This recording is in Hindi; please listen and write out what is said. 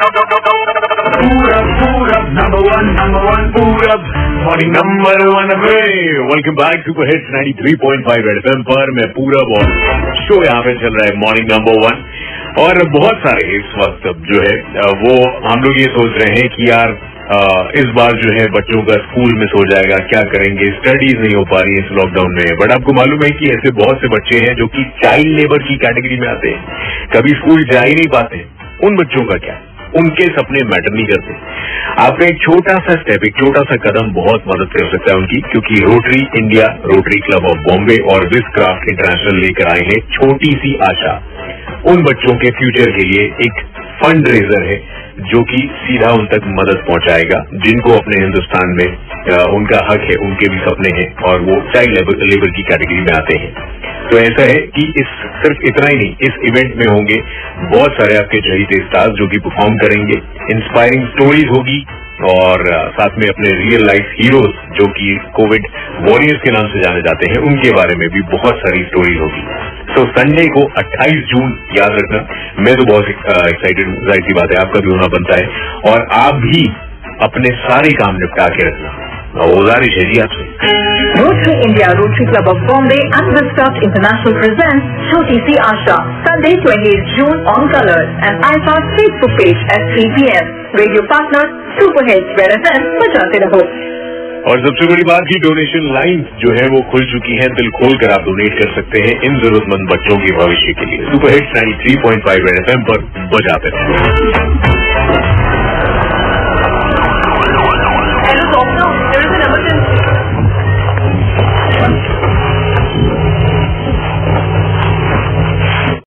93.5 रेड एफएम पर मैं और शो यहाँ पे चल रहा है मॉर्निंग नंबर वन और बहुत सारे इस वक्त जो है वो हम लोग ये सोच रहे हैं कि यार, इस बार जो है बच्चों का स्कूल मिस हो जाएगा, क्या करेंगे स्टडीज़ नहीं हो पा रही है, इस लॉकडाउन में, बट आपको मालूम है कि ऐसे बहुत से बच्चे हैं जो कि चाइल्ड लेबर की कैटेगरी में आते हैं। कभी स्कूल जा ही नहीं पाते। उन बच्चों का क्या उनके सपने मैटर नहीं करते। आपका एक छोटा सा स्टेप एक छोटा सा कदम बहुत मदद कर सकता है उनकी, क्योंकि Rotary India Rotary Club of Bombay और विस क्राफ्ट इंटरनेशनल लेकर आए हैं छोटी सी आशा। उन बच्चों के फ्यूचर के लिए एक फंड रेजर है, जो कि सीधा उन तक मदद पहुंचाएगा, जिनको अपने हिंदुस्तान में उनका हक है, उनके भी सपने हैं, और वो चाइल्ड लेबर की कैटेगरी में आते हैं। तो ऐसा है कि इस सिर्फ़ इतना ही नहीं, इस इवेंट में होंगे बहुत सारे आपके चहीते स्टार्स जो कि परफॉर्म करेंगे। इंस्पायरिंग स्टोरीज होगी और साथ में अपने रियल लाइफ हीरोज जो कि कोविड वॉरियर्स के नाम से जाने जाते हैं, उनके बारे में भी बहुत सारी स्टोरी होगी। तो संडे को 28 जून याद रखना। मैं तो बहुत एक्साइटेड ज़ाहिर सी बात है, आपका भी होना बनता है। और आप भी अपने सारे काम निपटा के रखना। गुजारिश है जी आपसे। Rotary India Rotary Club of Bombay and Viscraft International presents Choti Si Asha, Sunday 28 June on Colors and iPad Facebook page at 3 p.m. Radio partner Super Hits Red FM बजाते रहो और सबसे बड़ी बात की डोनेशन लाइन जो है वो खुल चुकी है दिल खोल कर आप डोनेट कर सकते हैं इन जरूरतमंद बच्चों के भविष्य के लिए सुपर हिट्स 93.5 रेड एफएम पर बजाते रहो